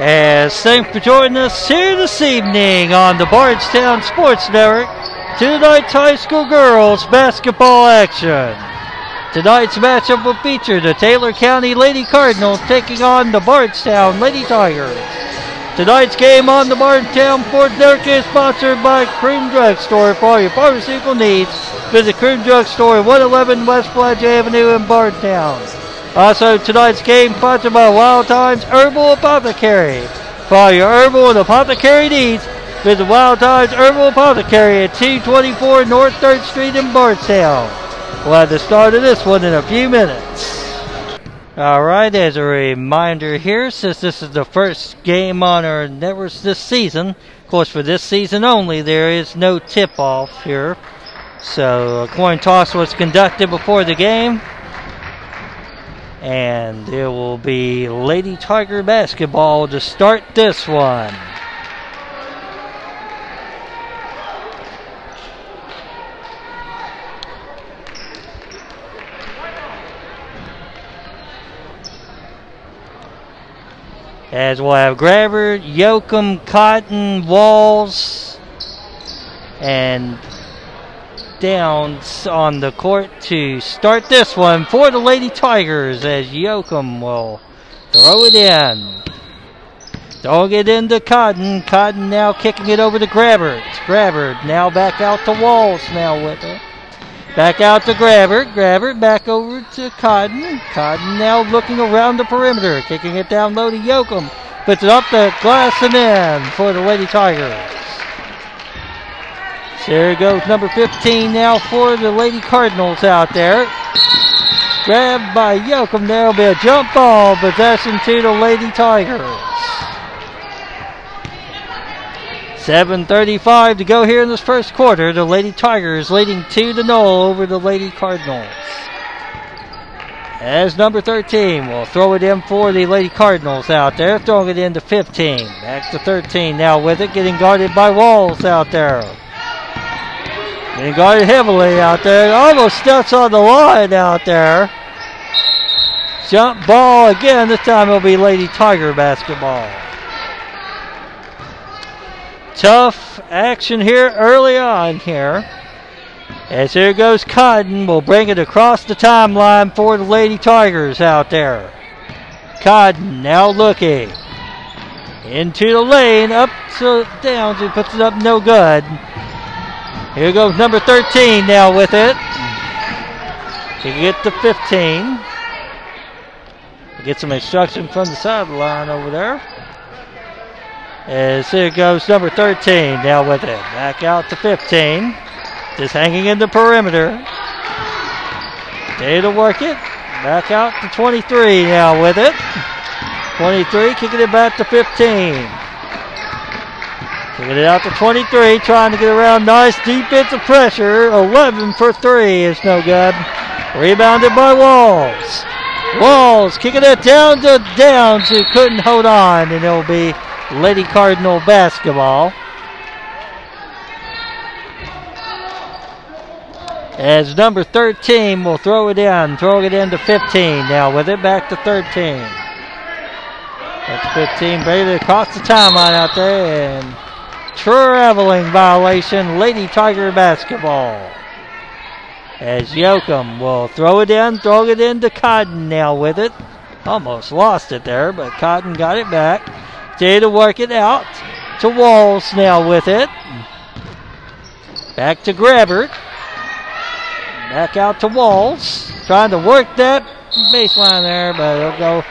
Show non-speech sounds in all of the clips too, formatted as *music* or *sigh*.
As thanks for joining us here this evening on the Bardstown Sports Network. Tonight's high school girls basketball action. Tonight's matchup will feature the Taylor County Lady Cardinals taking on the Bardstown Lady Tigers. Tonight's game on the Bardstown Sports Network is sponsored by Cream Drug Store. For all your pharmaceutical needs, visit Cream Drug Store, 111 West Flaget Avenue in Bardstown. Also, tonight's game sponsored by Wild Times Herbal Apothecary. For all your herbal and apothecary needs, visit Wild Times Herbal Apothecary at 224 North 3rd Street in Bardstown. We'll have the start of this one in a few minutes. All right, as a reminder here, since this is the first game on our networks this season, of course, for this season only, there is no tip off here. So, a coin toss was conducted before the game. And it will be Lady Tiger basketball to start this one. As we'll have Grabber, Yoakum, Cotton, Walls, and Downs on the court to start this one for the Lady Tigers as Yoakum will throw it in. Throwing it into Cotton. Cotton now kicking it over to Grabber. Grabber now back out to Walls now with it. Back out to Grabber. Grabber back over to Cotton. Cotton now looking around the perimeter. Kicking it down low to Yoakum. Puts it up the glass and in for the Lady Tigers. There goes number 15 now for the Lady Cardinals out there. Grabbed by Yoakum. There'll be a jump ball. Possession to the Lady Tigers. 7.35 to go here in this first quarter. The Lady Tigers leading 2 to 0 over the Lady Cardinals. As number 13 will throw it in for the Lady Cardinals out there, throwing it into 15. Back to 13 now with it, getting guarded by Walls out there. Getting guarded heavily out there. Almost steps on the line out there. Jump ball again. This time it'll be Lady Tiger basketball. Tough action here early on here. As here goes Cotton, will bring it across the timeline for the Lady Tigers out there. Cotton now looking into the lane, up to Downs, he puts it up no good. Here goes number 13 now with it. He get to 15. Get some instruction from the sideline over there. As here goes number 13 now with it. Back out to 15. Just hanging in the perimeter. Day to work it. Back out to 23 now with it. 23 kicking it back to 15. Kicking it out to 23, trying to get around. Nice defensive pressure. 11 for 3 is no good. Rebounded by Walls. Walls kicking it down to Downs, who couldn't hold on, and it'll be Lady Cardinal basketball. As number 13 will throw it in, throw it into 15 now with it back to 13. That's 15, Brady across the timeline out there, and traveling violation, Lady Tiger basketball. As Yoakum will throw it in, throw it into Cotton now with it. Almost lost it there, but Cotton got it back. Day to work it out to Walls now with it. Back to Grabbert. Back out to Walls. Trying to work that baseline there, but it'll go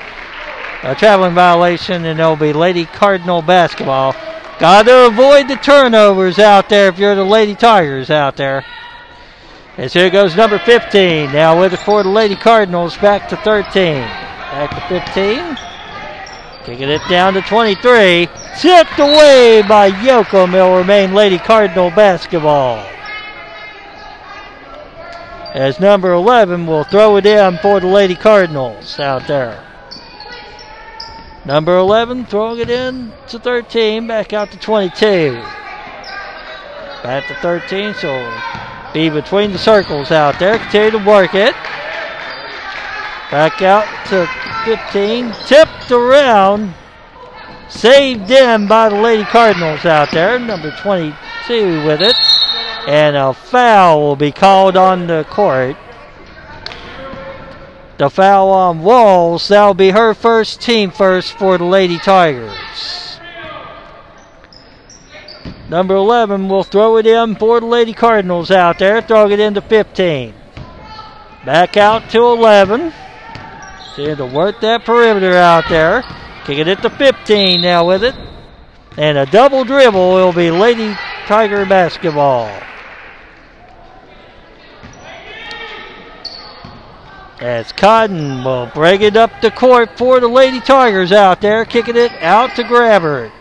a traveling violation, and it'll be Lady Cardinal basketball. Got to avoid the turnovers out there if you're the Lady Tigers out there. As here goes number 15. Now with it for the Lady Cardinals, back to 13. Back to 15. Kicking it down to 23. Tipped away by Yoko. It'll remain Lady Cardinal basketball. As number 11 will throw it in for the Lady Cardinals out there. Number 11 throwing it in to 13, back out to 22. Back to 13, so be between the circles out there. Continue to work it. Back out to 15, tipped around. Saved in by the Lady Cardinals out there. Number 22 with it. And a foul will be called on the court. The foul on Walls. That'll be her first team first for the Lady Tigers. Number 11 will throw it in for the Lady Cardinals out there. Throw it into 15. Back out to 11. See to work that perimeter out there. Kicking it to 15 now with it. And a double dribble will be Lady Tiger basketball. As Cotton will break it up the court for the Lady Tigers out there, kicking it out to Grabbert.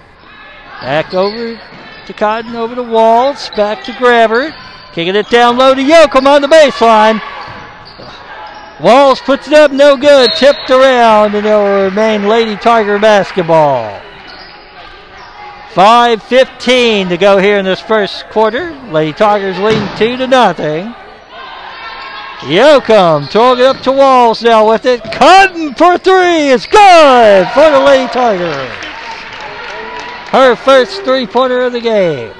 Back over to Cotton, over the walls, back to Grabbert. Kicking it down low to Yoakum on the baseline. Walls puts it up, no good. Tipped around, and it will remain Lady Tiger basketball. 5.15 to go here in this first quarter. Lady Tigers leading 2 to nothing. Yoakum throwing it up to Walls now with it. Cutting for three. It's good for the Lady Tigers. Her first three pointer of the game.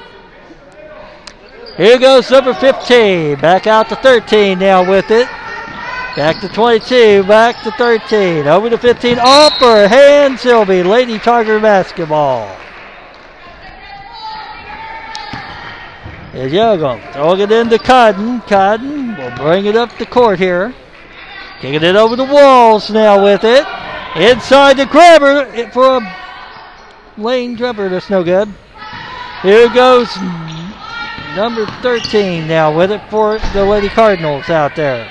Here goes number 15. Back out to 13 now with it. Back to 22, back to 13, over to 15, Upper hand, Sylvie, Lady Tiger basketball. There's Yoakum, throwing it into Cotton. Cotton will bring it up the court here. Kicking it over the walls now with it. Inside the grabber for a lane grabber, that's no good. Here goes number 13 now with it for the Lady Cardinals out there.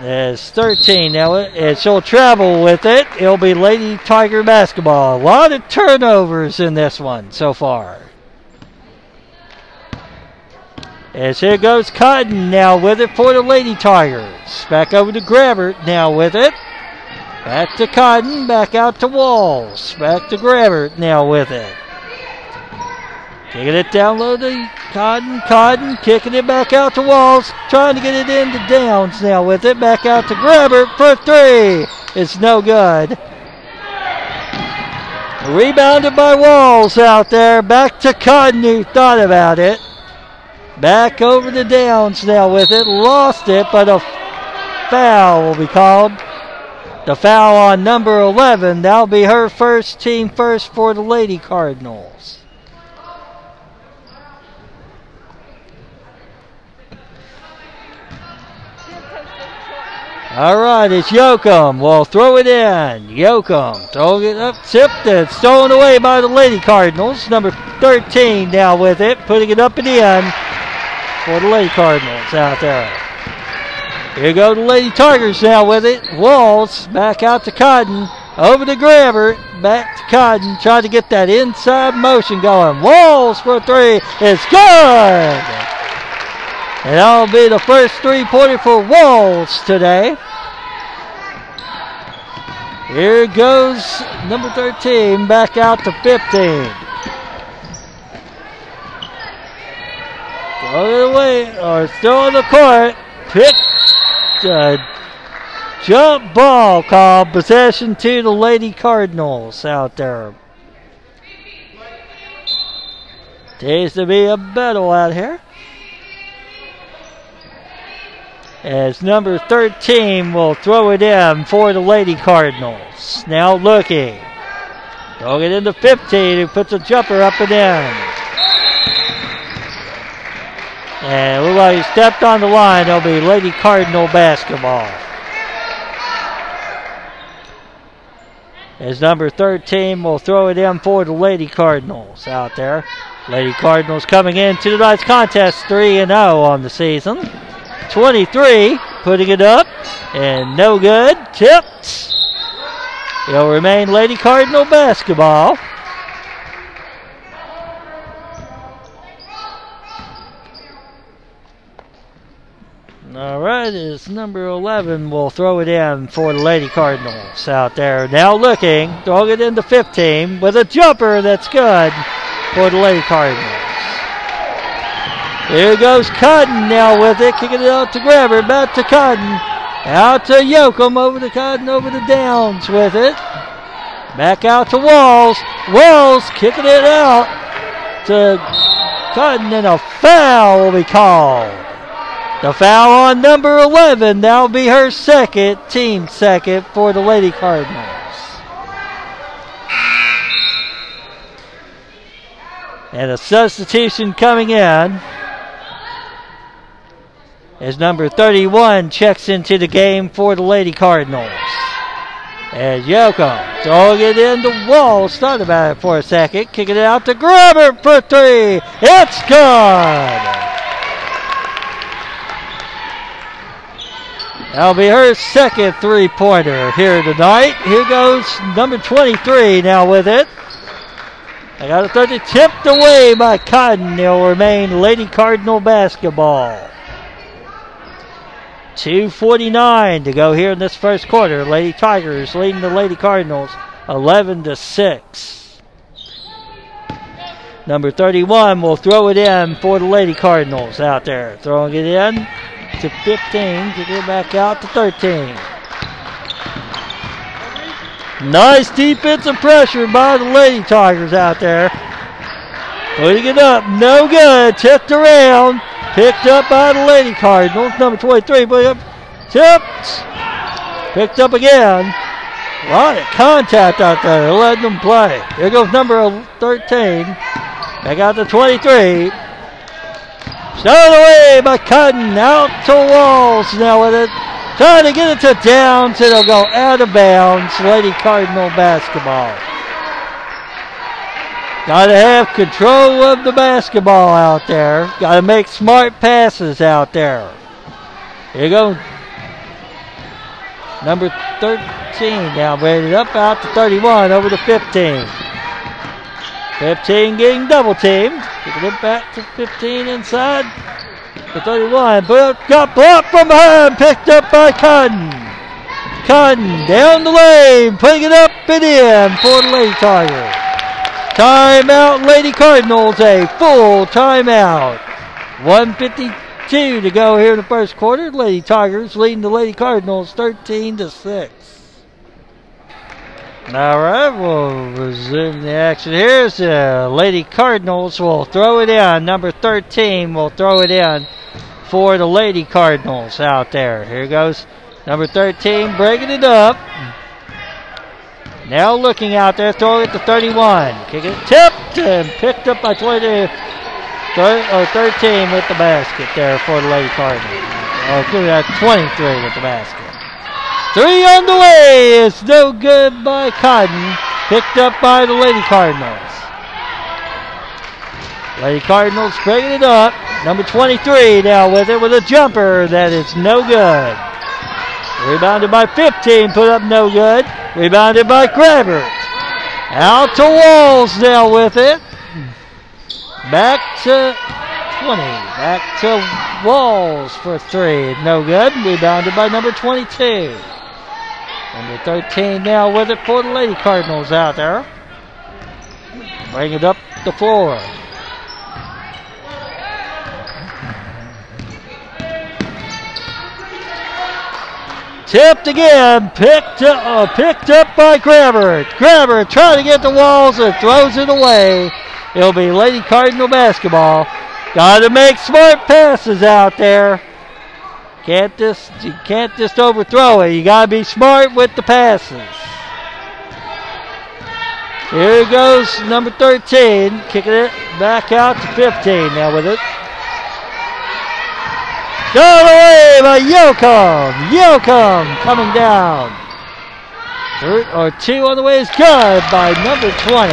There's 13 now, and she'll travel with it. It'll be Lady Tiger basketball. A lot of turnovers in this one so far. As here goes Cotton now with it for the Lady Tigers. Back over to Grabbert now with it. Back to Cotton, back out to Walls. Back to Grabbert now with it. Kicking it down low to Cotton. Cotton kicking it back out to Walls. Trying to get it into Downs now with it. Back out to Grabbert for three. It's no good. Rebounded by Walls out there. Back to Cotton who thought about it. Back over to Downs now with it. Lost it, but a foul will be called. The foul on number 11. That'll be her first team first for the Lady Cardinals. All right, it's Yoakum. We'll throw it in. Yoakum throwing it up, tipped it, stolen away by the Lady Cardinals. Number 13 now with it, putting it up and in for the Lady Cardinals out there. Here go the Lady Tigers now with it. Walls back out to Cotton. Over to Grabber. Back to Cotton. Trying to get that inside motion going. Walls for three. It's good. And that'll be the first three pointer for Walls today. Here goes number 13 back out to 15. Throw it away, or still on the court. Picked a jump ball called possession to the Lady Cardinals out there. Seems to be a battle out here. As number 13 will throw it in for the Lady Cardinals. Now looking. Throwing it into 15 who puts a jumper up and in. And looks like he stepped on the line. It'll be Lady Cardinal basketball. As number 13 will throw it in for the Lady Cardinals out there. Lady Cardinals coming into tonight's contest 3 0 on the season. 23, putting it up, and no good. Tipped. It'll remain Lady Cardinal basketball. All right, it's number 11 We'll throw it in for the Lady Cardinals out there. Now looking, throwing it into 15 with a jumper that's good for the Lady Cardinals. Here goes Cotton now with it, kicking it out to Grabber, back to Cotton. Out to Yoakum over the Cotton, over the Downs with it. Back out to Walls. Walls kicking it out to Cotton, and a foul will be called. The foul on number 11. That'll be her second, team second for the Lady Cardinals. And a substitution coming in as number 31 checks into the game for the Lady Cardinals. As Yoko throwing it in the wall, thought about it for a second, kicking it out to Grabber for three. It's good. That'll be her second three pointer here tonight. Here goes number 23 now with it. I got a 30 tipped away by Cotton. It'll remain Lady Cardinal basketball. 249 to go here in this first quarter. Lady Tigers leading the Lady Cardinals 11 to 6. Number 31 will throw it in for the Lady Cardinals out there. Throwing it in to 15 to get back out to 13. Nice defensive pressure by the Lady Tigers out there. Putting it up, no good. Tipped around, picked up by the Lady Cardinals. Number 23, put up, tipped, picked up again. A lot of contact out there, letting them play. Here goes number 13. Back out to 23. Stolen away by Cotton. Out to Walls now with it. Trying to get it to Downs. It'll go out of bounds. Lady Cardinal basketball. Got to have control of the basketball out there. Got to make smart passes out there. Here you go. Number 13 now rated up out to 31 over to 15. 15 getting double teamed. Kicking it back to 15 inside. The 31, but got blocked from behind, picked up by Cotton. Cotton down the lane, putting it up and in for the Lady Tigers. Timeout, Lady Cardinals, a full timeout. 152 to go here in the first quarter. Lady Tigers leading the Lady Cardinals 13 to 6. All right, we'll resume the action here. As the uh, Lady Cardinals will throw it in. Number 13 will throw it in for the Lady Cardinals out there. Here goes number 13 breaking it up. Now looking out there, throwing it to 31. Kick it tipped and picked up by 20, or 13 with the basket there for the Lady Cardinals. Or 23 with the basket. Three on the way. It's no good by Cotton. Picked up by the Lady Cardinals. Lady Cardinals bringing it up. Number 23 now with it with a jumper that is no good. Rebounded by 15, put up no good. Rebounded by Grabbert. Out to Walls now with it. Back to 20. Back to Walls for three. No good. Rebounded by number 22. Number 13 now with it for the Lady Cardinals out there. Bring it up the floor. Tipped again, picked up, uh, picked up by Grabber. Grabber trying to get the walls and throws it away. It'll be Lady Cardinal basketball. Got to make smart passes out there. Can't just you can't just overthrow it. You got to be smart with the passes. Here goes number 13, kicking it back out to 15 now with it. Got away by Yoakum. Yoakum coming down. Three or two on the way is good by number 20.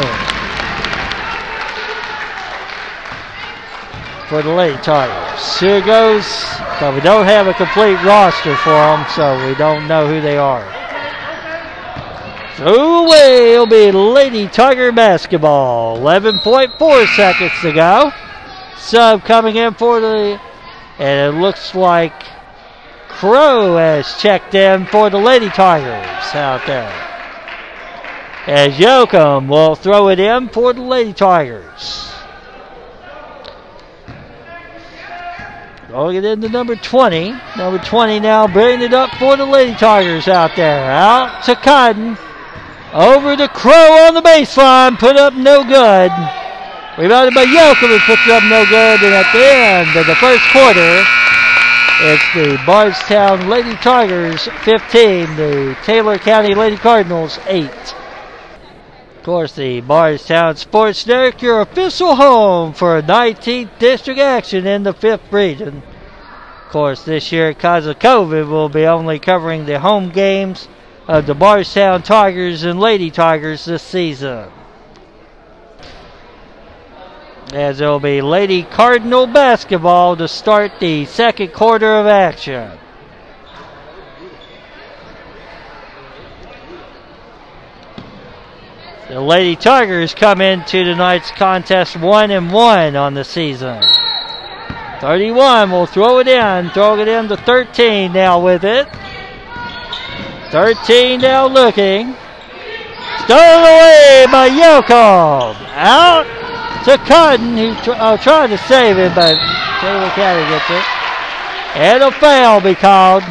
For the late Tigers. Here goes, but we don't have a complete roster for them, so we don't know who they are. Through away, it'll be Lady Tiger basketball. 11.4 seconds to go. Sub coming in for the and it looks like Crow has checked in for the Lady Tigers out there. As Yoakum will throw it in for the Lady Tigers. Throwing it into number 20. Number 20 now bringing it up for the Lady Tigers out there. Out to Cotton. Over to Crow on the baseline. Put up no good. Rebounded by who puts up no good. And at the end of the first quarter, it's the Bardstown Lady Tigers 15, the Taylor County Lady Cardinals 8. Of course, the Bardstown Sports Network, your official home for 19th District action in the 5th region. Of course, this year, because of COVID, we'll be only covering the home games of the Bardstown Tigers and Lady Tigers this season. As it'll be Lady Cardinal basketball to start the second quarter of action. The Lady Tigers come into tonight's contest one and one on the season. 31 will throw it in, throw it in to 13 now with it. 13 now looking. Stolen away by Yoakum. Out to Cotton, who tr- uh, tried to save it, but Taylor County gets it. And a foul be called.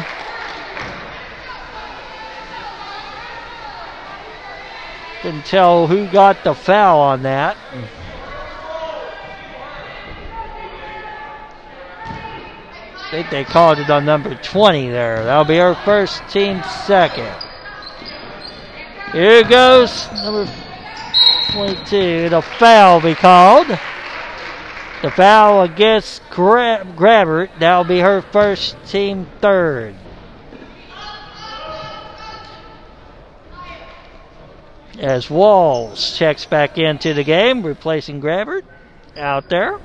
Couldn't tell who got the foul on that. I think they called it on number 20 there. That'll be our first team second. Here goes number 22. It'll foul be called. The foul against Gra- Grabbert. That'll be her first team third. As Walls checks back into the game, replacing Grabbert out there.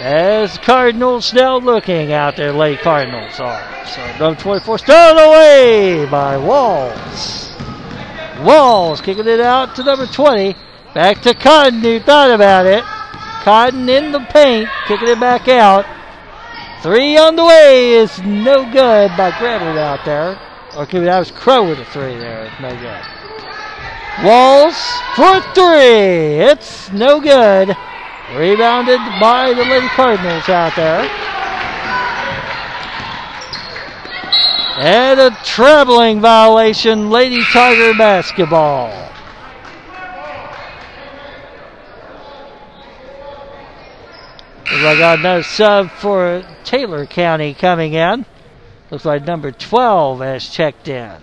As Cardinals now looking out there, late Cardinals are. So number 24 stolen away by Walls. Walls kicking it out to number 20. Back to Cotton who thought about it. Cotton in the paint, kicking it back out. Three on the way is no good by Grabbert out there. Okay, that was Crow with a three there. No good. Walls for three. It's no good. Rebounded by the Lady Cardinals out there. And a traveling violation, Lady Tiger basketball. I got another sub for Taylor County coming in. Looks like number 12 has checked in.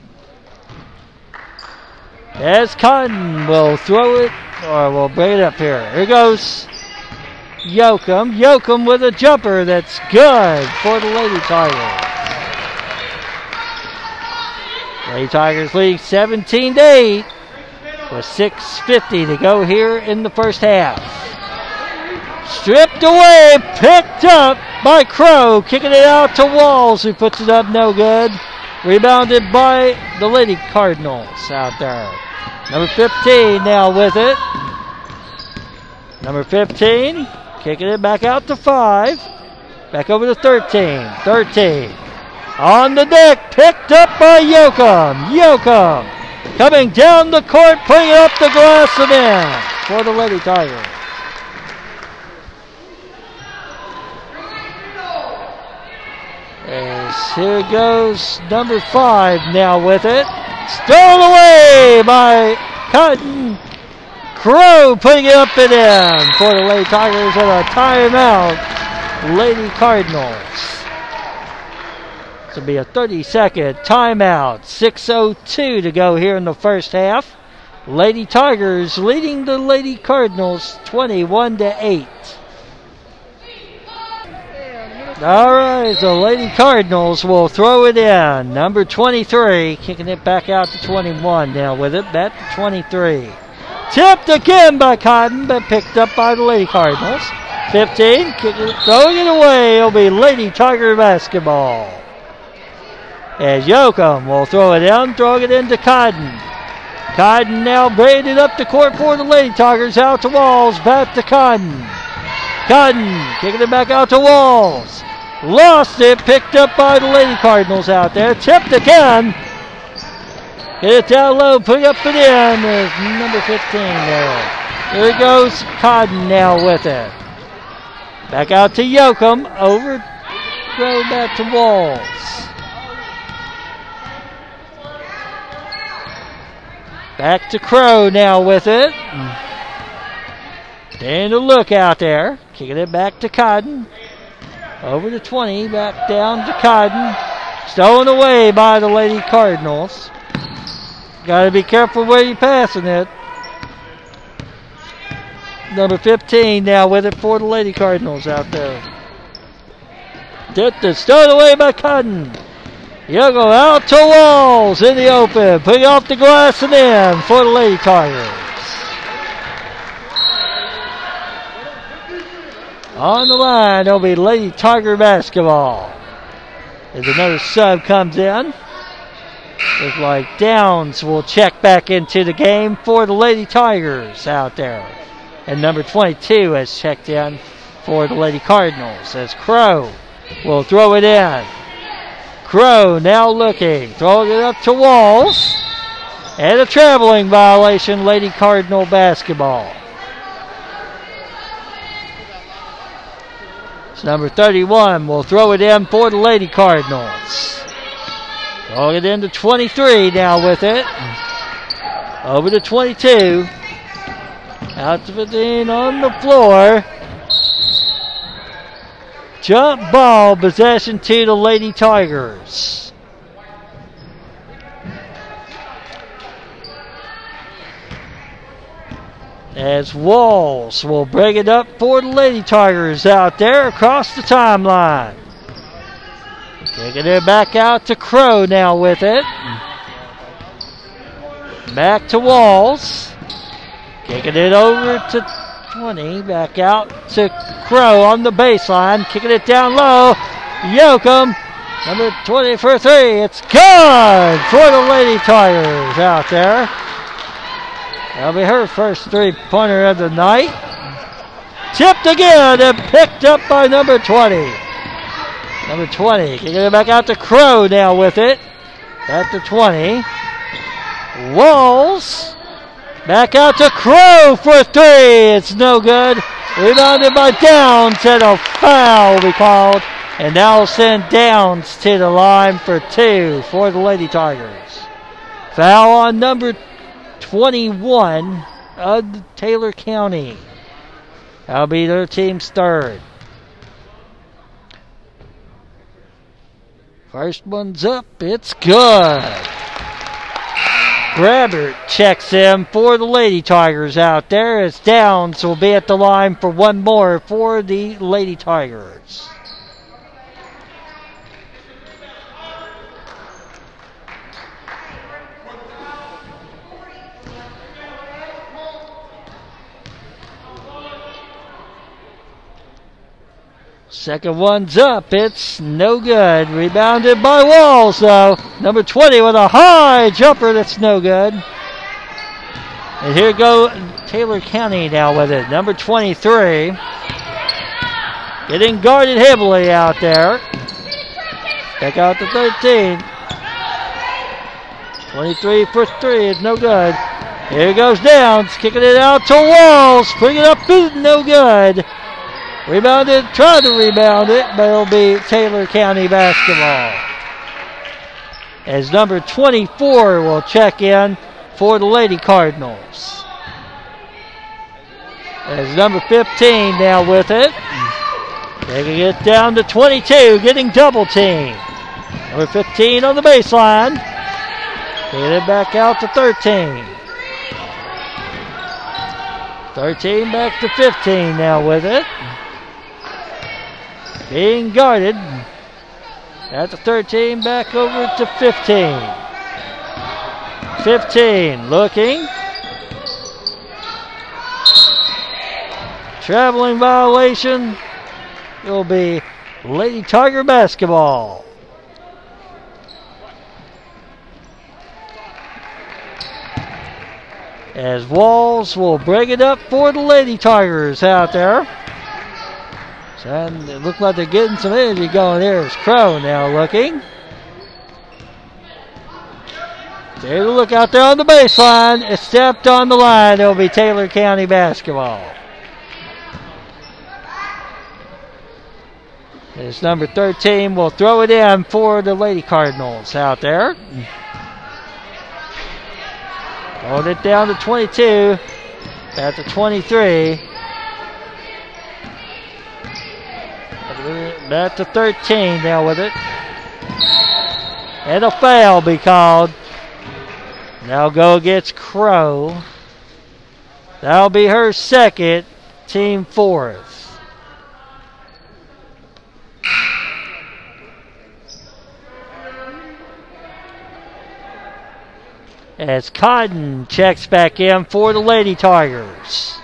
As Cotton will throw it, or will bring it up here. Here goes Yoakum. Yoakum with a jumper that's good for the Lady Tigers. Lady Tigers leading 17 to 8 with 6.50 to go here in the first half. Stripped away, picked up by Crow, kicking it out to Walls, who puts it up no good. Rebounded by the Lady Cardinals out there. Number 15 now with it. Number 15 kicking it back out to 5. Back over to 13. 13 on the deck, picked up by Yoakum. Yoakum coming down the court, putting it up the glass and in for the Lady Tigers. As here goes number five now with it. Stolen away by Cotton Crow, putting it up and in for the Lady Tigers and a timeout. Lady Cardinals. Will be a 30 second timeout. 6.02 to go here in the first half. Lady Tigers leading the Lady Cardinals 21 to 8. All right, the Lady Cardinals will throw it in. Number 23, kicking it back out to 21 now with it. Back to 23. Tipped again by Cotton, but picked up by the Lady Cardinals. 15, kicking throwing it away. It'll be Lady Tiger basketball. As Yoakum will throw it down, throwing it into Cotton. Cotton now braided up the court for the Lady Tigers. Out to Walls, back to Cotton. Cotton kicking it back out to Walls. Lost it, picked up by the Lady Cardinals out there. Tipped again. Get it down low, put it up and in. There's number 15 there. Here goes Cotton now with it. Back out to Yoakum. Over. Throw back to Walls. Back to Crow now with it. Mm. Staying to look out there. Kicking it back to Cotton. Over to 20. Back down to Cotton. Stolen away by the Lady Cardinals. Got to be careful where you're passing it. Number 15 now with it for the Lady Cardinals out there. Tipped and stolen away by Cotton. Yoakum out to Walls in the open. Putting off the glass and in for the Lady Tigers. On the line, it'll be Lady Tiger basketball. As another sub comes in. Looks like Downs will check back into the game for the Lady Tigers out there. And number 22 has checked in for the Lady Cardinals as Crow will throw it in. Crow now looking, throwing it up to Walls. And a traveling violation, Lady Cardinal basketball. It's number 31 will throw it in for the Lady Cardinals. Throwing it into 23 now with it. Over to 22. Out to 15 on the floor. Jump ball possession to the Lady Tigers. As Walls will bring it up for the Lady Tigers out there across the timeline. Taking it back out to Crow now with it. Back to Walls. Kicking it over to 20. Back out to Crow on the baseline. Kicking it down low. Yoakum, number 20 for three. It's good for the Lady Tigers out there. That'll be her first three pointer of the night. Tipped again and picked up by number 20. Number 20. Kicking it back out to Crow now with it. At the 20. Walls Back out to Crow for three. It's no good. Rebounded by Downs and a foul will be called. And now send Downs to the line for two for the Lady Tigers. Foul on number 21 of Taylor County. That'll be their team's third. First one's up. It's good. Grabber checks in for the Lady Tigers out there as Downs will be at the line for one more for the Lady Tigers. Second one's up. It's no good. Rebounded by Walls, though. Number 20 with a high jumper that's no good. And here go Taylor County now with it. Number 23. Getting guarded heavily out there. Back out to 13. 23 for three. It's no good. Here goes Downs. Kicking it out to Walls. Putting it up. No good. Rebounded, tried to rebound it, but it'll be Taylor County basketball. As number 24 will check in for the Lady Cardinals. As number 15 now with it. Taking it down to 22, getting double team. Number 15 on the baseline. Taking it back out to 13. 13 back to 15 now with it. Being guarded. At the 13, back over to 15. 15 looking. Traveling violation. It'll be Lady Tiger basketball. As Walls will bring it up for the Lady Tigers out there. And it looked like they're getting some energy going there. It's Crow now looking. There's a look out there on the baseline. It stepped on the line. It'll be Taylor County basketball. It's number 13 will throw it in for the Lady Cardinals out there. Hold it down to 22. At the 23. Back to 13 now with it. And a foul be called. Now go against Crow. That'll be her second, team fourth. As Cotton checks back in for the Lady Tigers.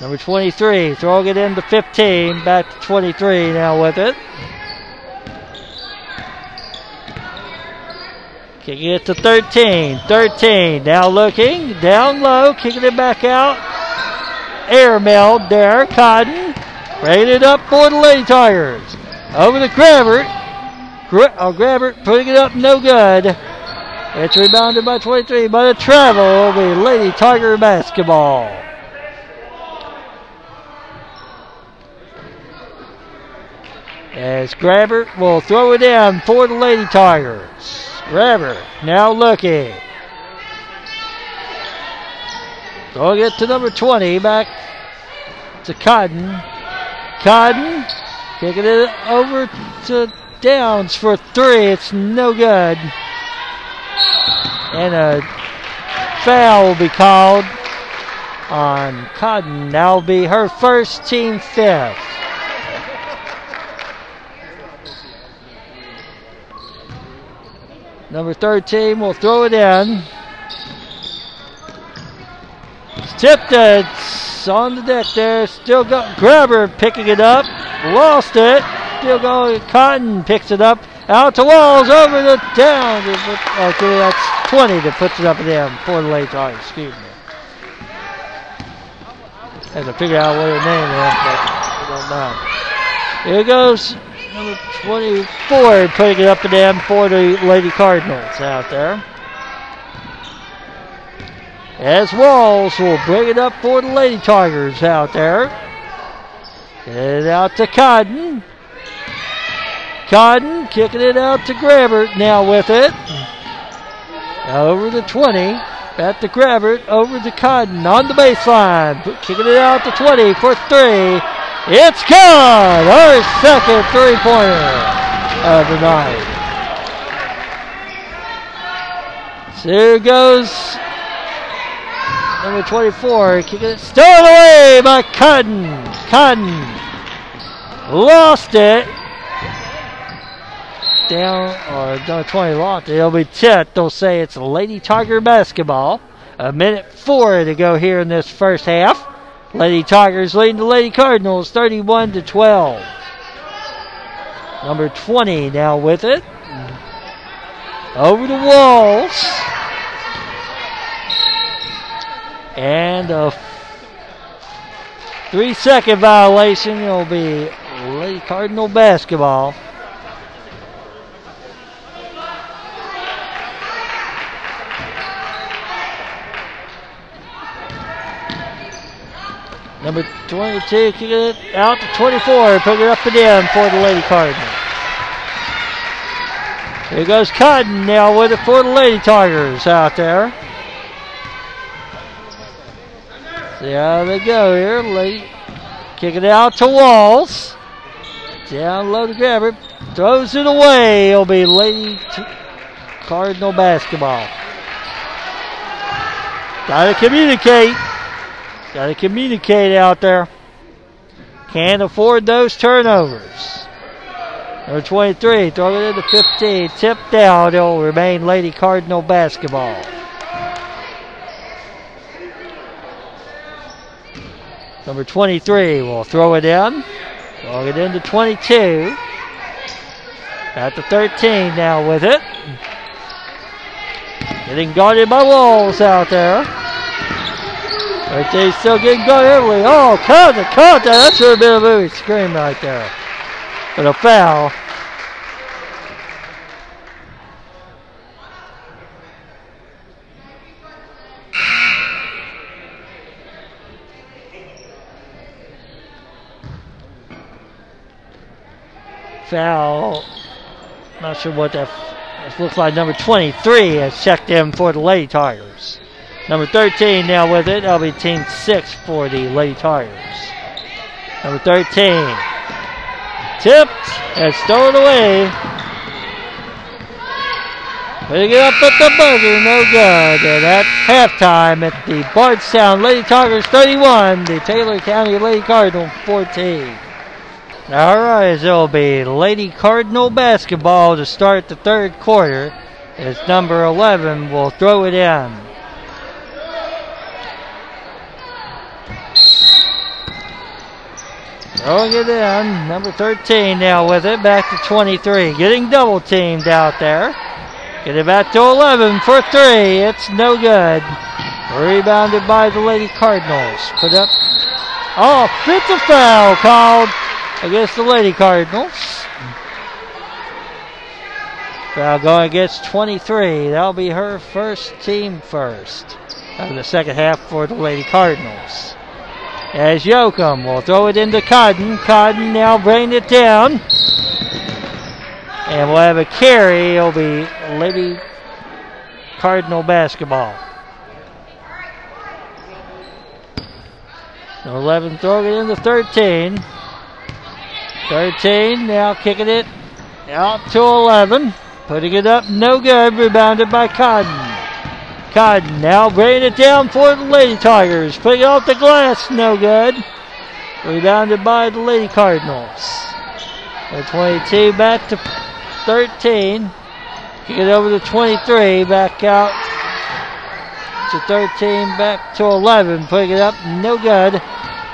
Number 23, throwing it into 15, back to 23 now with it. Kicking it to 13. 13 now looking down low, kicking it back out. Air meld there. Cotton it up for the Lady Tigers. Over to Grabbert. Gra- oh, Grabbert putting it up, no good. It's rebounded by 23, but a travel be Lady Tiger basketball. As Grabbert will throw it in for the Lady Tigers. Grabber now looking. Throwing it to number 20, back to Cotton. Cotton kicking it over to Downs for three. It's no good. And a foul will be called on Cotton. That'll be her first team fifth. Number 13 will throw it in. It's tipped. It's on the deck there. Still got Grabber picking it up. Lost it. Still going. Cotton picks it up. Out to Walls. Over the down. Okay, that's 20 that puts it up for the late time. Excuse me. Had to figure out what her name is, but I don't. Here goes number 24 putting it up and down for the Lady Cardinals out there. As Walls will bring it up for the Lady Tigers out there. Get it out to Cotton. Cotton kicking it out to Grabbert now with it. Over the 20. Back to Grabbert. Over to Cotton on the baseline. Kicking it out to 20 for three. It's good! Our second three pointer of the night. So here goes number 24. Kicking it stolen away by Cotton. Cotton lost it. Down, or number 20 lost it. It'll be tipped. They'll say it's Lady Tiger basketball. A minute four to go here in this first half. Lady Tigers leading the Lady Cardinals 31 to 12. Number 20 now with it. Over the walls. And a three second violation. It'll be Lady Cardinal basketball. Number 22 kick it out to 24. Put it up and in for the Lady Cardinals. Here goes Cotton now with it for the Lady Tigers out there. See how they go here. Lady kick it out to Walls. Down low to Grabber. Throws it away. It'll be Lady Cardinal basketball. Gotta communicate. Got to communicate out there. Can't afford those turnovers. Number 23, throw it into 15. Tipped down. It'll remain Lady Cardinal basketball. Number 23 will throw it in. Throw it into 22. At the 13 now with it. Getting guarded by Walls out there. Right there, he's still getting going heavily. Oh, contact, contact. That should have been a movie scream right there. But a foul. Foul. Not sure what that looks like. Number 23 has checked in for the Lady Tigers. Number 13 now with it. That'll be team six for the Lady Tigers. Number 13. Tipped and stolen away. Putting it up at the buzzer, no good. And at halftime at the Bardstown Lady Tigers 31, the Taylor County Lady Cardinal 14. All right, it'll be Lady Cardinal basketball to start the third quarter as number 11 will throw it in. Throwing it in, number 13 now with it, back to 23, getting double teamed out there. Get it back to 11 for three. It's no good. Rebounded by the Lady Cardinals. Put up. Oh, a foul called against the Lady Cardinals. Foul going against 23. That'll be her first team first of the second half for the Lady Cardinals. As Yoakum will throw it into Cotton. Cotton now bringing it down. And we'll have a carry. It'll be Lady Cardinal basketball. 11 throwing it into 13. 13 now kicking it out to 11. Putting it up, no good. Rebounded by Cotton. Cotton now bringing it down for the Lady Tigers. Putting it off the glass, no good. Rebounded by the Lady Cardinals. At 22 back to 13. Kick it over to 23. Back out to 13. Back to 11. Putting it up. No good.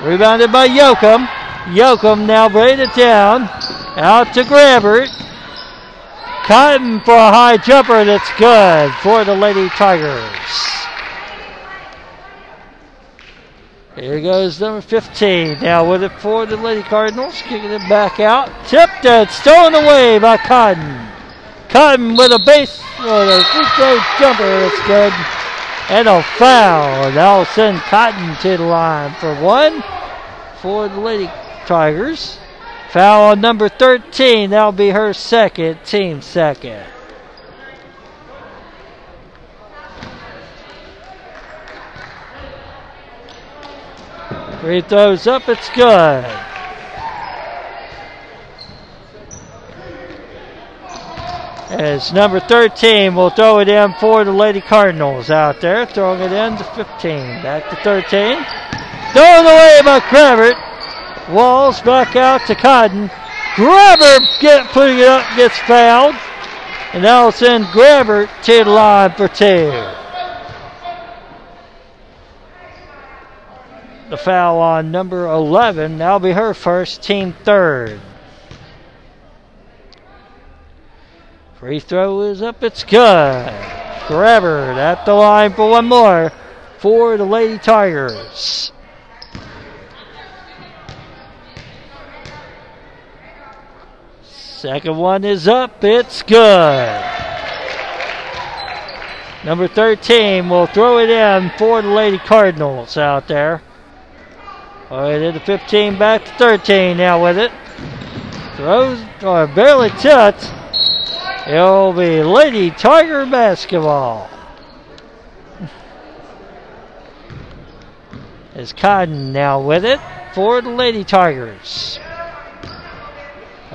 Rebounded by Yoakum. Yoakum now bringing it down. Out to Grabbert. Cotton for a high jumper that's good for the Lady Tigers. Here goes number 15. Now with it for the Lady Cardinals. Kicking it back out. Tipped it. Stolen away by Cotton. Cotton with a base, with a free jumper. That's good. And a foul. That'll send Cotton to the line for one for the Lady Tigers. Foul on number 13. That'll be her second, team second. Free throws up, it's good. As number 13 will throw it in for the Lady Cardinals out there, throwing it in to 15. Back to 13. Thrown away by Cravert. Walls back out to Cotton. Grabber get, putting it up gets fouled. And that'll send Grabber to the line for two. The foul on number 11. That'll be her first, team third. Free throw is up, it's good. Grabber at the line for one more for the Lady Tigers. Second one is up. It's good. Number 13 will throw it in for the Lady Cardinals out there. All right, into 15 back to 13 now with it. Throws or barely touched. It'll be Lady Tiger basketball. *laughs* Is Cotton now with it for the Lady Tigers.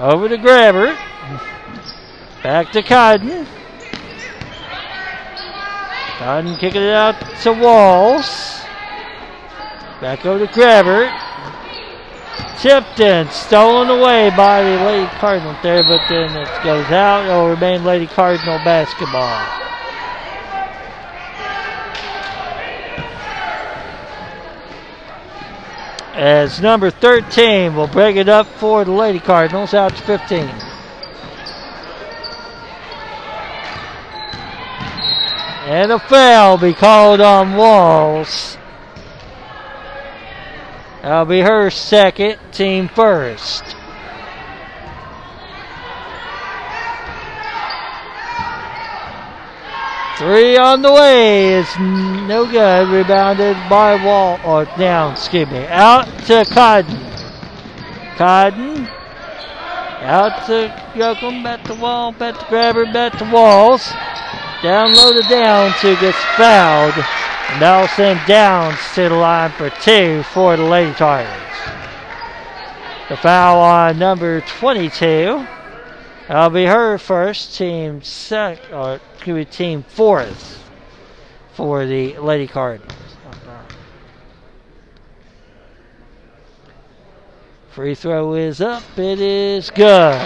Over to Grabber. Back to Cotton. Cotton kicking it out to Walls. Back over to Grabber. Tipped in, stolen away by the Lady Cardinal there, but then it goes out. It'll remain Lady Cardinal basketball. As number 13 will break it up for the Lady Cardinals out to 15. And a foul be called on Walls. That'll be her second, team first. Three on the way is no good. Rebounded by Wall or down, excuse me. Out to Cotton. Cotton Out to Yoakum, back to Wall, back to Grabber, back to Walls. Down low to Downs, who gets fouled. And that'll send Downs to the line for two for the Lady Tigers. The foul on number 22. That'll be her first, team sec, or be team fourth for the Lady Cardinals. Free throw is up. It is good.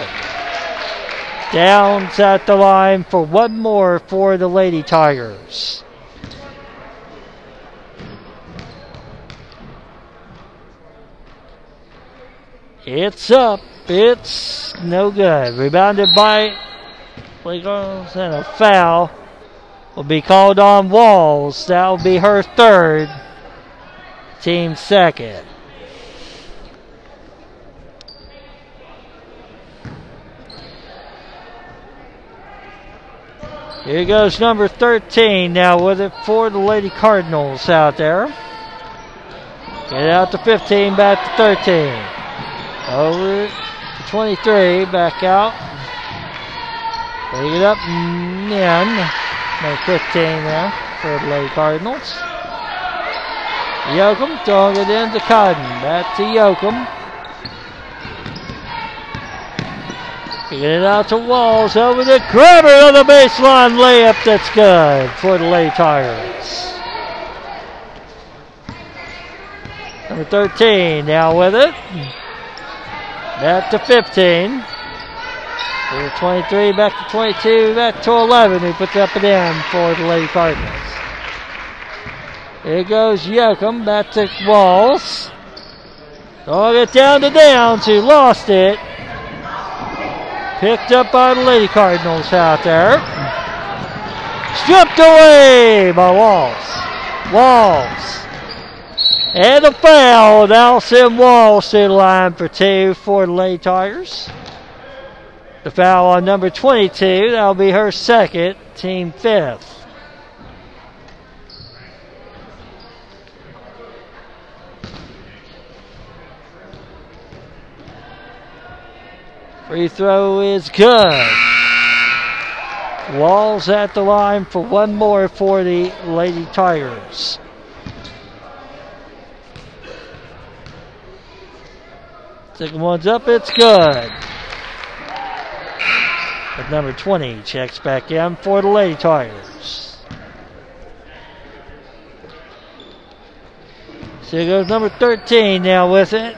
Downs at the line for one more for the Lady Tigers. It's up. It's no good. Rebounded by Legos and a foul will be called on Walls. That will be her third. Team second. Here goes number 13 now with it for the Lady Cardinals out there. Get out to 15, back to 13. Over to 23, back out. Take it up in. Number 15 there for the Lady Cardinals. Yoakum throwing it into Cotton. Back to Yoakum. Kicking it out to Walls over the grabber on the baseline layup. That's good for the Lady Tigers. Number 13 now with it. Back to 15. To 23, back to 22, back to 11. He puts up and in for the Lady Cardinals. Here goes Yoakum back to Walls. Throwing it down to Downs, who lost it. Picked up by the Lady Cardinals out there. Stripped away by Walls. Walls. And a foul. Now send Walls to the line for two for the Lady Tigers. The foul on number 22. That'll be her second, team fifth. Free throw is good. Walls at the line for one more for the Lady Tigers. Second one's up, it's good. But number 20 checks back in for the Lady Tigers. So goes number 13 now with it.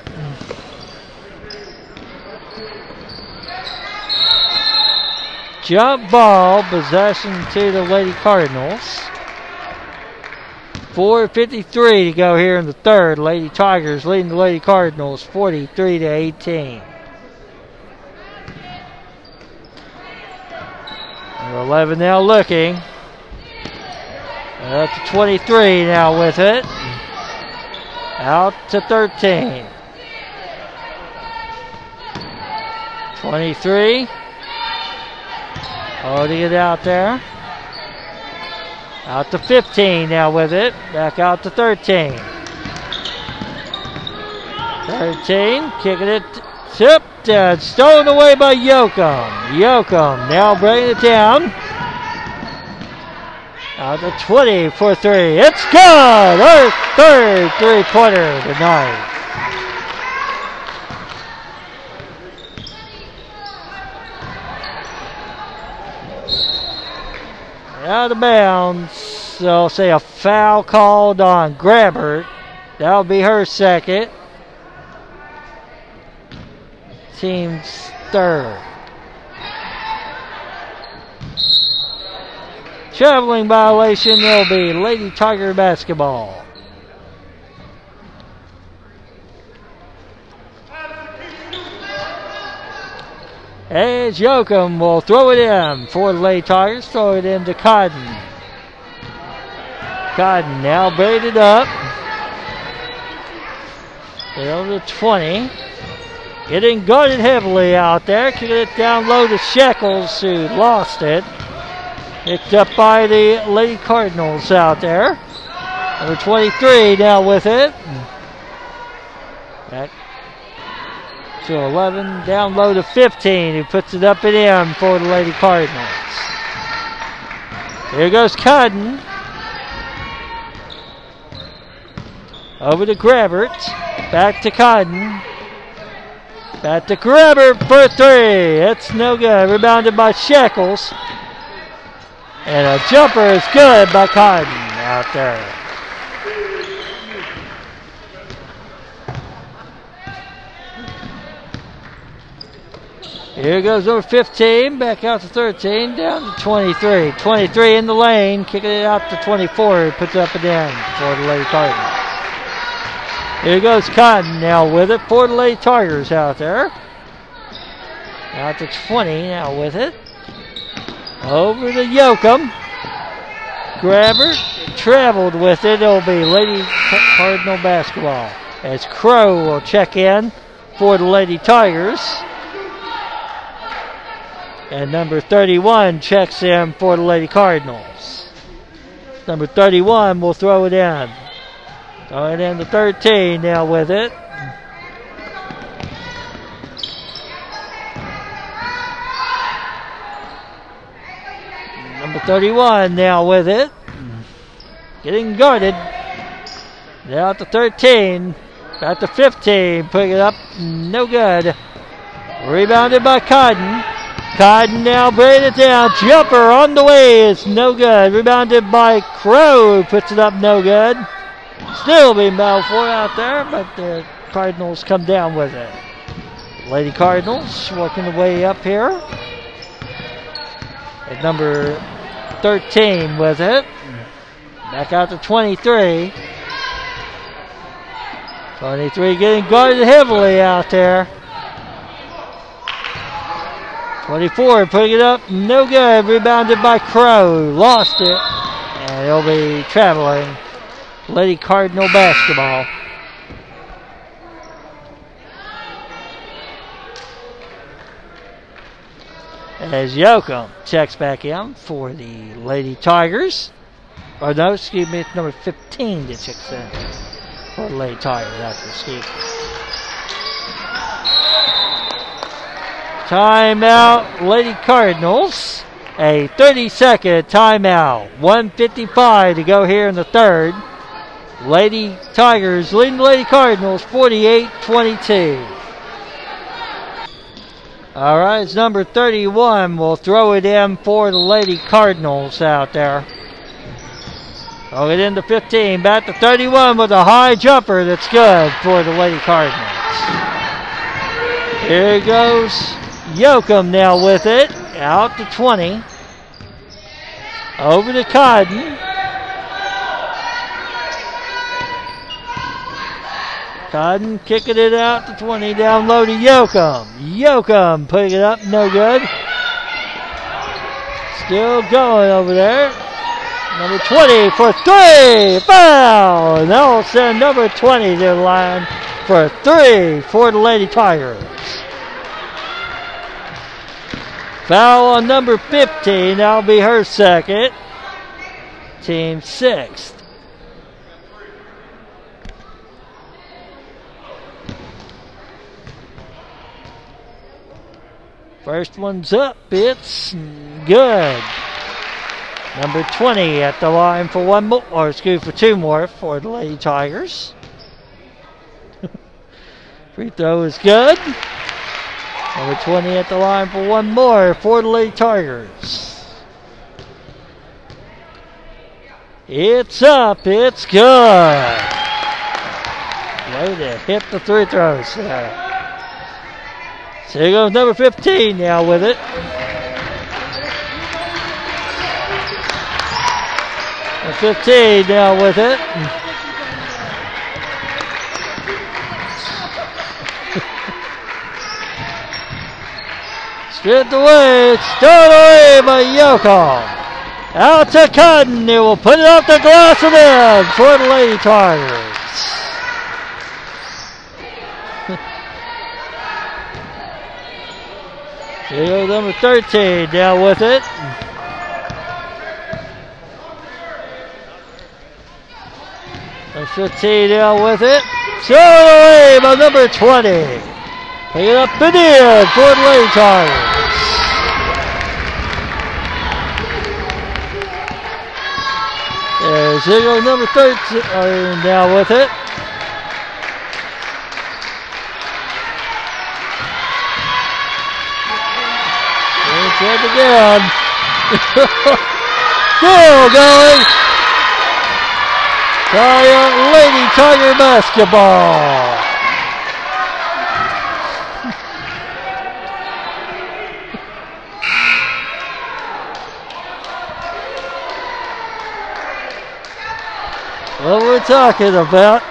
Jump ball, possession to the Lady Cardinals. 4.53 to go here in the third. Lady Tigers leading the Lady Cardinals 43 to 18. Number 11 now looking. Up to 23 now with it. Out to 13. 23. Holding it out there. Out to 15 now with it. Back out to 13. 13, kicking it, and stolen away by Yoakum. Yoakum now bringing it down. Uh, out to 20 for three. It's good! Her third three-pointer tonight. out of bounds. So say a foul called on Grabber. That'll be her second. Team's third. Traveling violation will be Lady Tiger basketball. As Yoakum will throw it in for the Lady Tigers. Throw it into Cotton. Cotton now braided up. Down to 20. Getting guarded heavily out there. Kicking it down low to Shekels, who lost it. Picked up by the Lady Cardinals out there. Number 23 now with it. Back to 11. Down low to 15, who puts it up and in for the Lady Cardinals. Here goes Cotton. Over to Grabbert. Back to Cotton. Back to Grabbert for three. It's no good. Rebounded by Shekels. And a jumper is good by Cotton out there. Here goes over 15, back out to 13, down to 23. 23 in the lane, kicking it out to 24, puts it up and in for the Lady Tigers. Here goes Cotton now with it for the Lady Tigers out there. Out to 20 now with it. Over to Yoakum. Grabber traveled with it. It'll be Lady Cardinal basketball. As Crow will check in for the Lady Tigers. And number 31 checks in for the Lady Cardinals. Number 31 will throw it in. Throw it in to 13 now with it. Number 31 now with it. Getting guarded. Now to 13. Back to 15. Putting it up. No good. Rebounded by Cotton. Cotton now bringing it down. Jumper on the way. It's no good. Rebounded by Crow. Puts it up no good. Still battled for out there, but the Cardinals come down with it. Lady Cardinals working the way up here. At number 13 with it. Back out to 23. 23 getting guarded heavily out there. 24 putting it up, no good. Rebounded by Crow. Lost it. And he'll be traveling. Lady Cardinal basketball. As Yoakum checks back in for the Lady Tigers. Or no, excuse me, it's number 15 that checks in for the Lady Tigers. That's excuse Timeout, Lady Cardinals. A 30 second timeout. 155 to go here in the third. Lady Tigers leading the Lady Cardinals 48 22. All right, it's number 31. We'll throw it in for the Lady Cardinals out there. Throw it into 15. Back to 31 with a high jumper that's good for the Lady Cardinals. Here goes Yoakum now with it. Out to 20. Over to Cotton. Cotton kicking it out to 20. Down low to Yoakum. Yoakum putting it up. No good. Still going over there. Number 20 for three. Foul. And they'll send number 20 to the line for three for the Lady Tigers. Foul on number 15. That'll be her second. Team sixth. First one's up. It's good. Number 20 at the line for one more, or excuse for two more for the Lady Tigers. *laughs* Free throw is good. Number 20 at the line for one more for the Lady Tigers. It's up. It's good. Way to hit the three throws. So here goes number 15 now with it. Number 15 now with it. Stripped away. It's stolen away by Yoko. Out to Cotton. He will put it off the glass and in for the Lady Tigers. Here number 13 down with it. Number 15 down with it. Stolen away by number 20. Pick it up in the air for Lady Tigers. There's Ziggler number 13 uh, now with it. It's again. *laughs* Still going. Tiger, Lady Tiger basketball. *laughs* what we're talking about.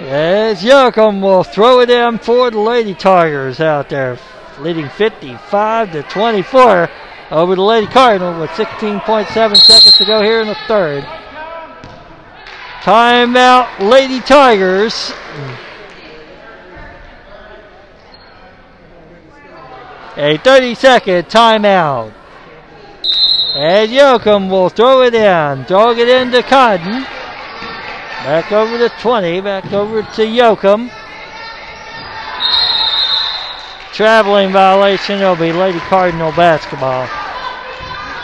As Yoakum will throw it in for the Lady Tigers out there, leading 55 to 24 over the Lady Cardinal with 16.7 seconds to go here in the third. Timeout, Lady Tigers. A 30 second timeout. And Yoakum will throw it in. Throw it into Cotton. Back over to 20. Back over to Yoakum. Traveling violation. It'll be Lady Cardinal basketball.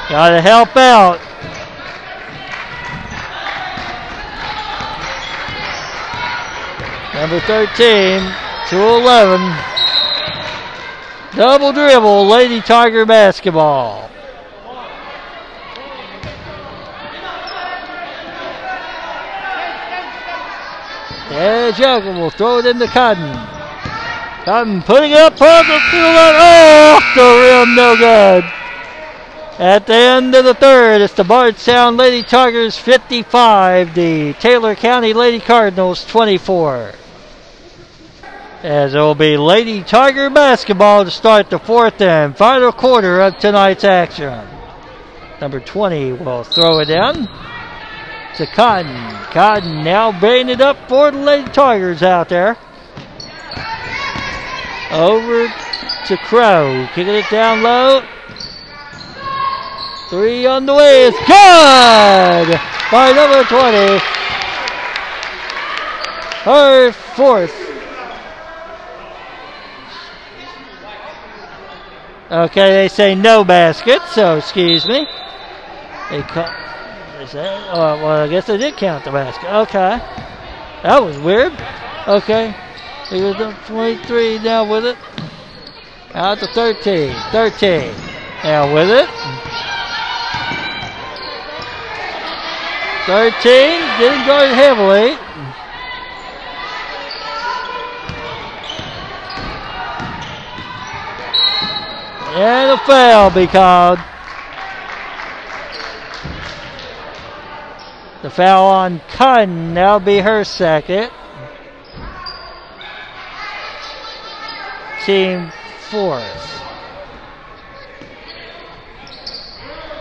Got to help out. Number 13 to 11. Double dribble, Lady Tiger basketball. Yeah, Juggle will throw it into Cotton. Cotton putting it up on the field. Oh, off the rim, no good. At the end of the third, it's the Bardstown Lady Tigers 55, the Taylor County Lady Cardinals 24. As it will be Lady Tiger basketball to start the fourth and final quarter of tonight's action. Number 20 will throw it in to Cotton. Cotton now bringing it up for the Lady Tigers out there. Over to Crow. Kicking it down low. Three on the way. It's good by number 20. Her fourth. Okay, they say no basket, so excuse me. They cut. They say, oh, uh, well, I guess they did count the basket. Okay. That was weird. Okay. He was up 23 now with it. Out to 13. 13. Now with it. 13. Didn't guard heavily. And a foul be called. The foul on Cunn. That'll be her second. Team fourth.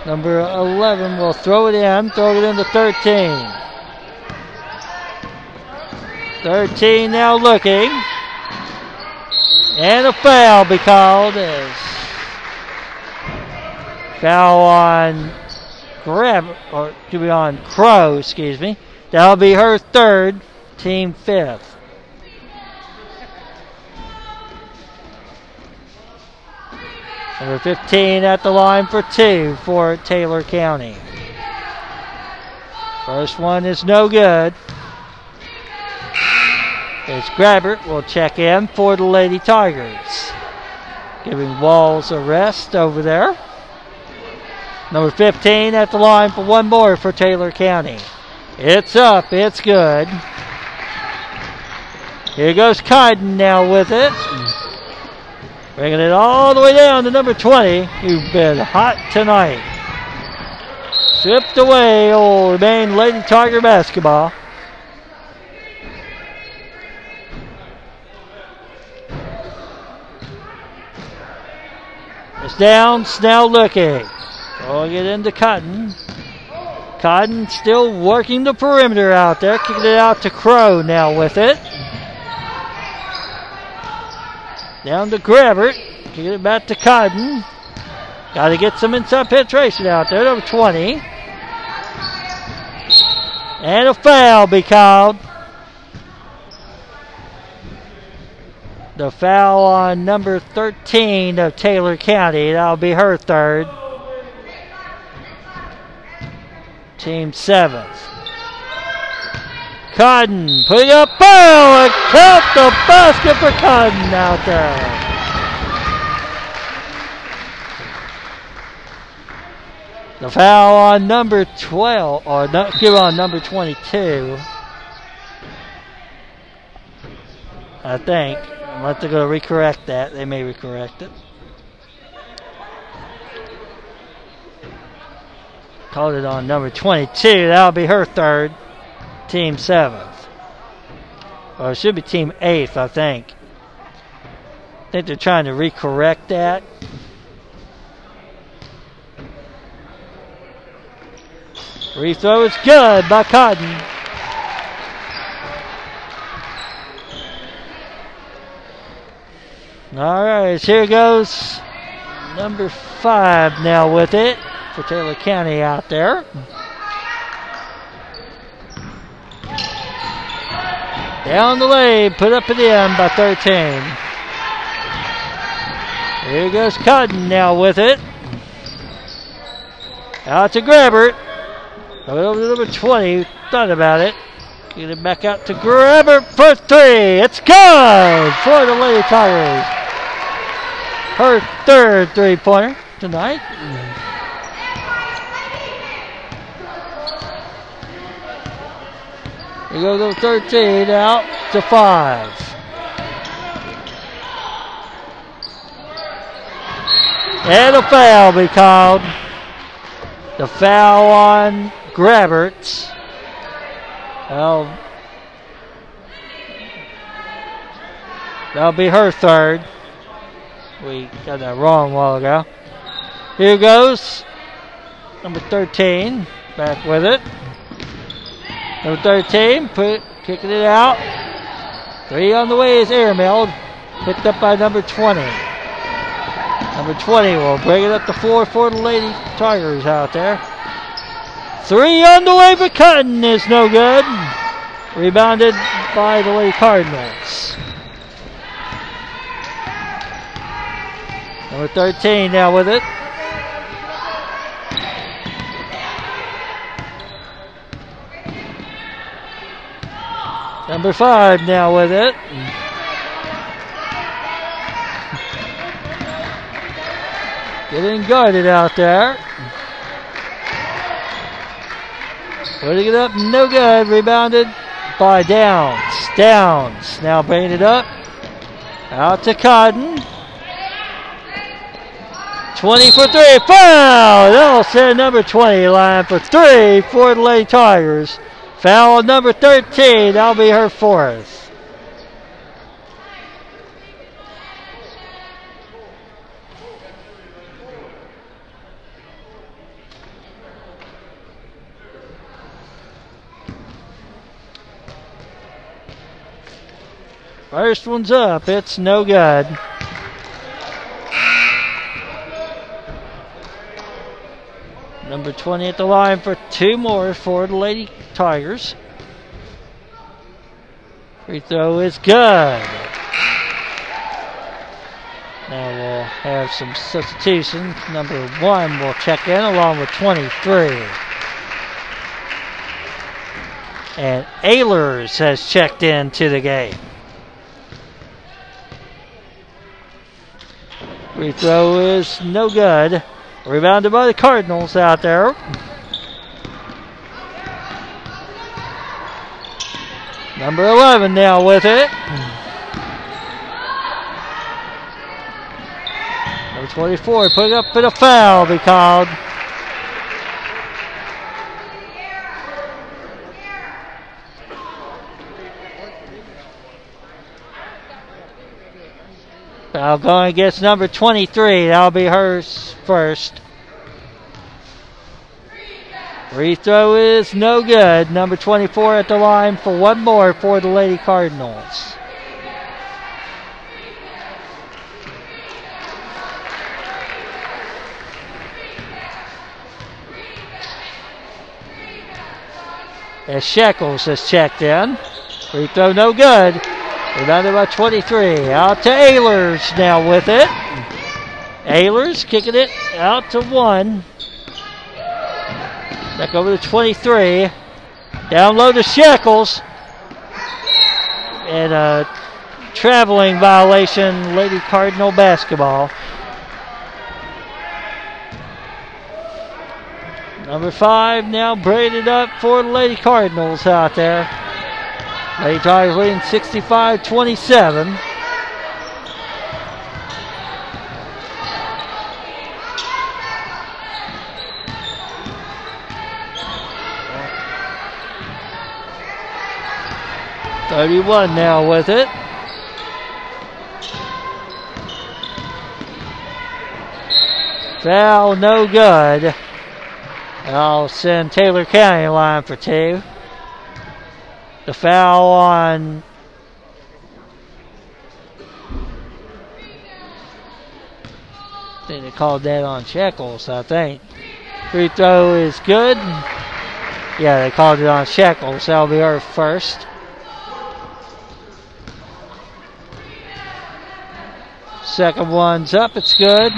Number 11 will throw it in, throw it into 13. 13 now looking. And a foul be called as foul on Grab, or to be on Crow, excuse me. That'll be her third, team fifth. Number 15 at the line for two for Taylor County. First one is no good. As Grabbert will check in for the Lady Tigers. Giving Walls a rest over there. Number 15 at the line for one more for Taylor County. It's up. It's good. Here goes Kyden now with it. Bringing it all the way down to number 20. You've been hot tonight. Stripped away old Maine Lady Tiger basketball. It's down, Snell looking. Throwing it into Cotton. Cotton still working the perimeter out there. Kicking it out to Crow now with it. Down to Grabbert. get it back to Cotton. Got to get some inside penetration out there. Number 20. And a foul be called. The foul on number 13 of Taylor County. That'll be her third. Team seventh. Cotton putting up foul and count the basket for Cotton out there. The foul on number 12, or no, give on number 22. I think. Unless they're going to recorrect that, they may recorrect it. Called it on number 22. That'll be her third. Team seventh. Or it should be team eighth, I think. I think they're trying to recorrect that. Free throw is good by Cotton. All right, here goes number five now with it for Taylor County out there. Down the lane, put up at the end by 13. Here goes Cotton now with it. Out to Grabbert. Over to number 20. Thought about it. Get it back out to Grabbert for three. It's good for the Lady Tigers her third three pointer tonight. We go to 13 out to 5. And a foul be called. The foul on Grabberts. Well, that'll be her third. We got that wrong a while ago. Here goes number 13, back with it. Number 13, put, kicking it out. Three on the way is airmailed, picked up by number 20. Number 20 will bring it up the floor for the Lady Tigers out there. Three on the way, but Cotton is no good. Rebounded by the Lady Cardinals. Number 13 now with it. Number five now with it. Getting guarded out there. Putting it up, no good. Rebounded by Downs. Downs now bringing it up. Out to Cotton. 20 for three. Foul! That'll send number 20 line for three for the Lady Tigers. Foul number 13. That'll be her fourth. First one's up. It's no good. Number 20 at the line for two more for the Lady Tigers. Free throw is good. Now we'll have some substitutions. Number one will check in along with 23. And Ehlers has checked in to the game. Free throw is no good. Rebounded by the Cardinals out there. Number 11 now with it. Number 24 putting up for a foul be called. Foul going against number 23. That'll be hers first. Free throw is no good. Number 24 at the line for one more for the Lady Cardinals. As Shekels has checked in. Free throw no good. Rebounded by 23. Out to Ehlers now with it. Ehlers kicking it out to one. Back over to 23. Down low to Shekels. And a traveling violation, Lady Cardinal basketball. Number five now braided up for the Lady Cardinals out there. Lady Tigers leading 65 27. Thirty-one now with it. Foul, no good. I'll send Taylor County line for two. The foul on I think they called that on Shekels, I think. Free throw is good. Yeah, they called it on Shekels. That'll be our first. Second one's up, it's good.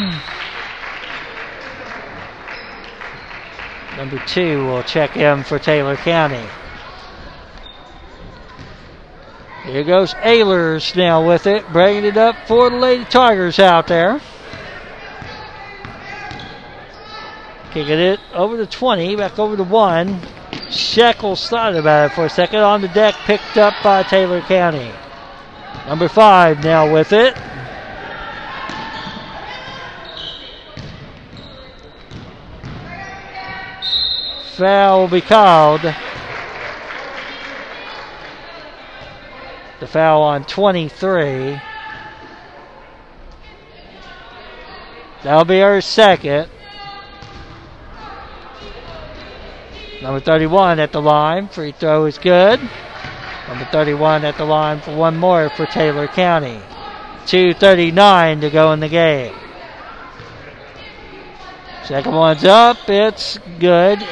Number two will check in for Taylor County. Here goes Ehlers now with it, bringing it up for the Lady Tigers out there. Kicking it over to 20, back over to 1. Shekels thought about it for a second. On the deck, picked up by Taylor County. Number 5 now with it. Foul will be called. The foul on 23. That'll be our second. Number 31 at the line. Free throw is good. Number 31 at the line for one more for Taylor County. 2.39 to go in the game. Second one's up. It's good.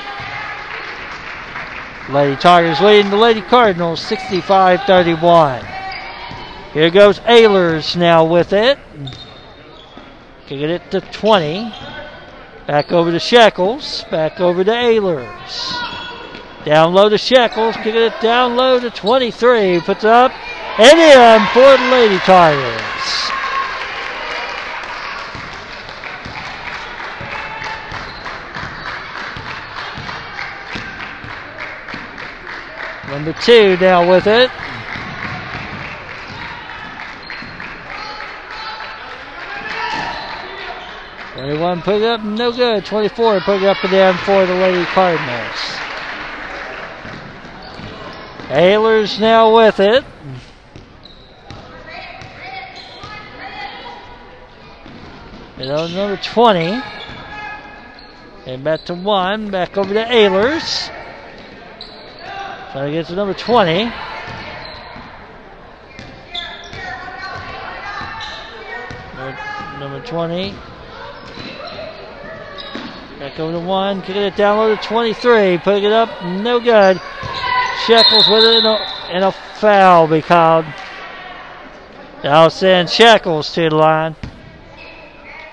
Lady Tigers leading the Lady Cardinals 65 31. Here goes Ehlers now with it. Kicking it to 20. Back over to Shekels. Back over to Ehlers. Down low to Shekels. Kicking it down low to 23. Puts up and in for the Lady Tigers. Number two now with it. Twenty-one put it up, no good. Twenty-four put it up and down for the Lady Cardinals. Ehlers now with it. And on number 20. And back to one. Back over to Ehlers. Trying to get to number 20. Number, number 20. Back over to one. Kicking it down low to 23. Putting it up. No good. Shekels with it and a, and a foul be called. I'll send Shekels to the line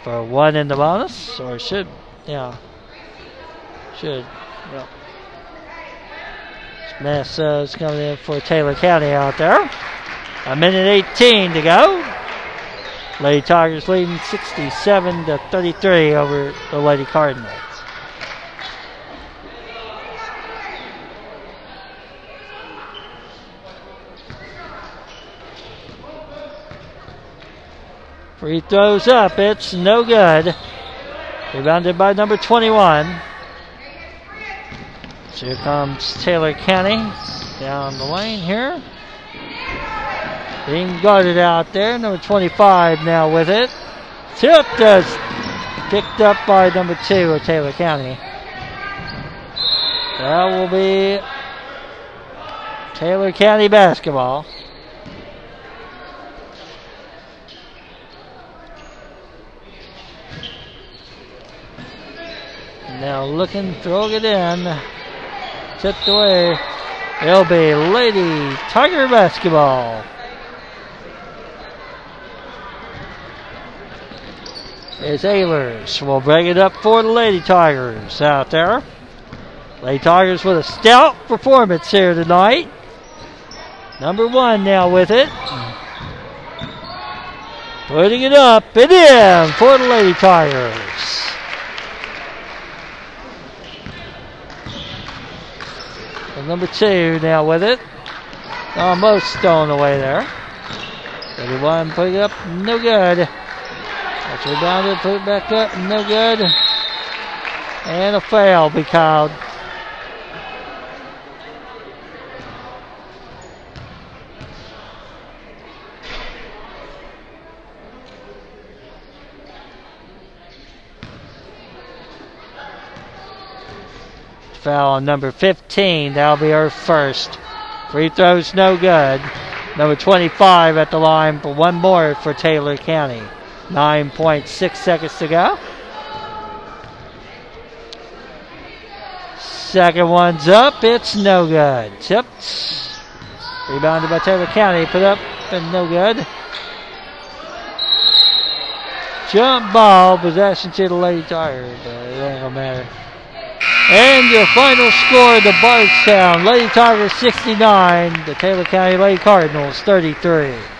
for one in the bonus. Or should, yeah. Should, uh, is coming in for Taylor County out there. A minute 18 to go. Lady Tigers leading 67 to 33 over the Lady Cardinals. Free throws up. It's no good. Rebounded by number 21. So here comes Taylor County down the lane here. Being guarded out there. Number 25 now with it. Tipped. Picked up by number 2 of Taylor County. That will be Taylor County basketball. Now looking, throwing it in tipped away. It'll be Lady Tiger basketball. It's Ehlers. We'll bring it up for the Lady Tigers out there. Lady Tigers with a stout performance here tonight. Number one now with it. Putting it up and in for the Lady Tigers. Number two now with it. Almost stolen away there. 31 put it up, no good. That's rebounded, put it back up, no good. And a foul be called. Foul on number 15. That'll be her first. Free throws no good. Number 25 at the line for one more for Taylor County. 9.6 seconds to go. Second one's up. It's no good. Tipped. Rebounded by Taylor County. Put up and no good. Jump ball. Possession to the Lady Tigers. But it ain't gonna matter. And your final score, the Bardstown Lady Tigers 69, the Taylor County Lady Cardinals 33.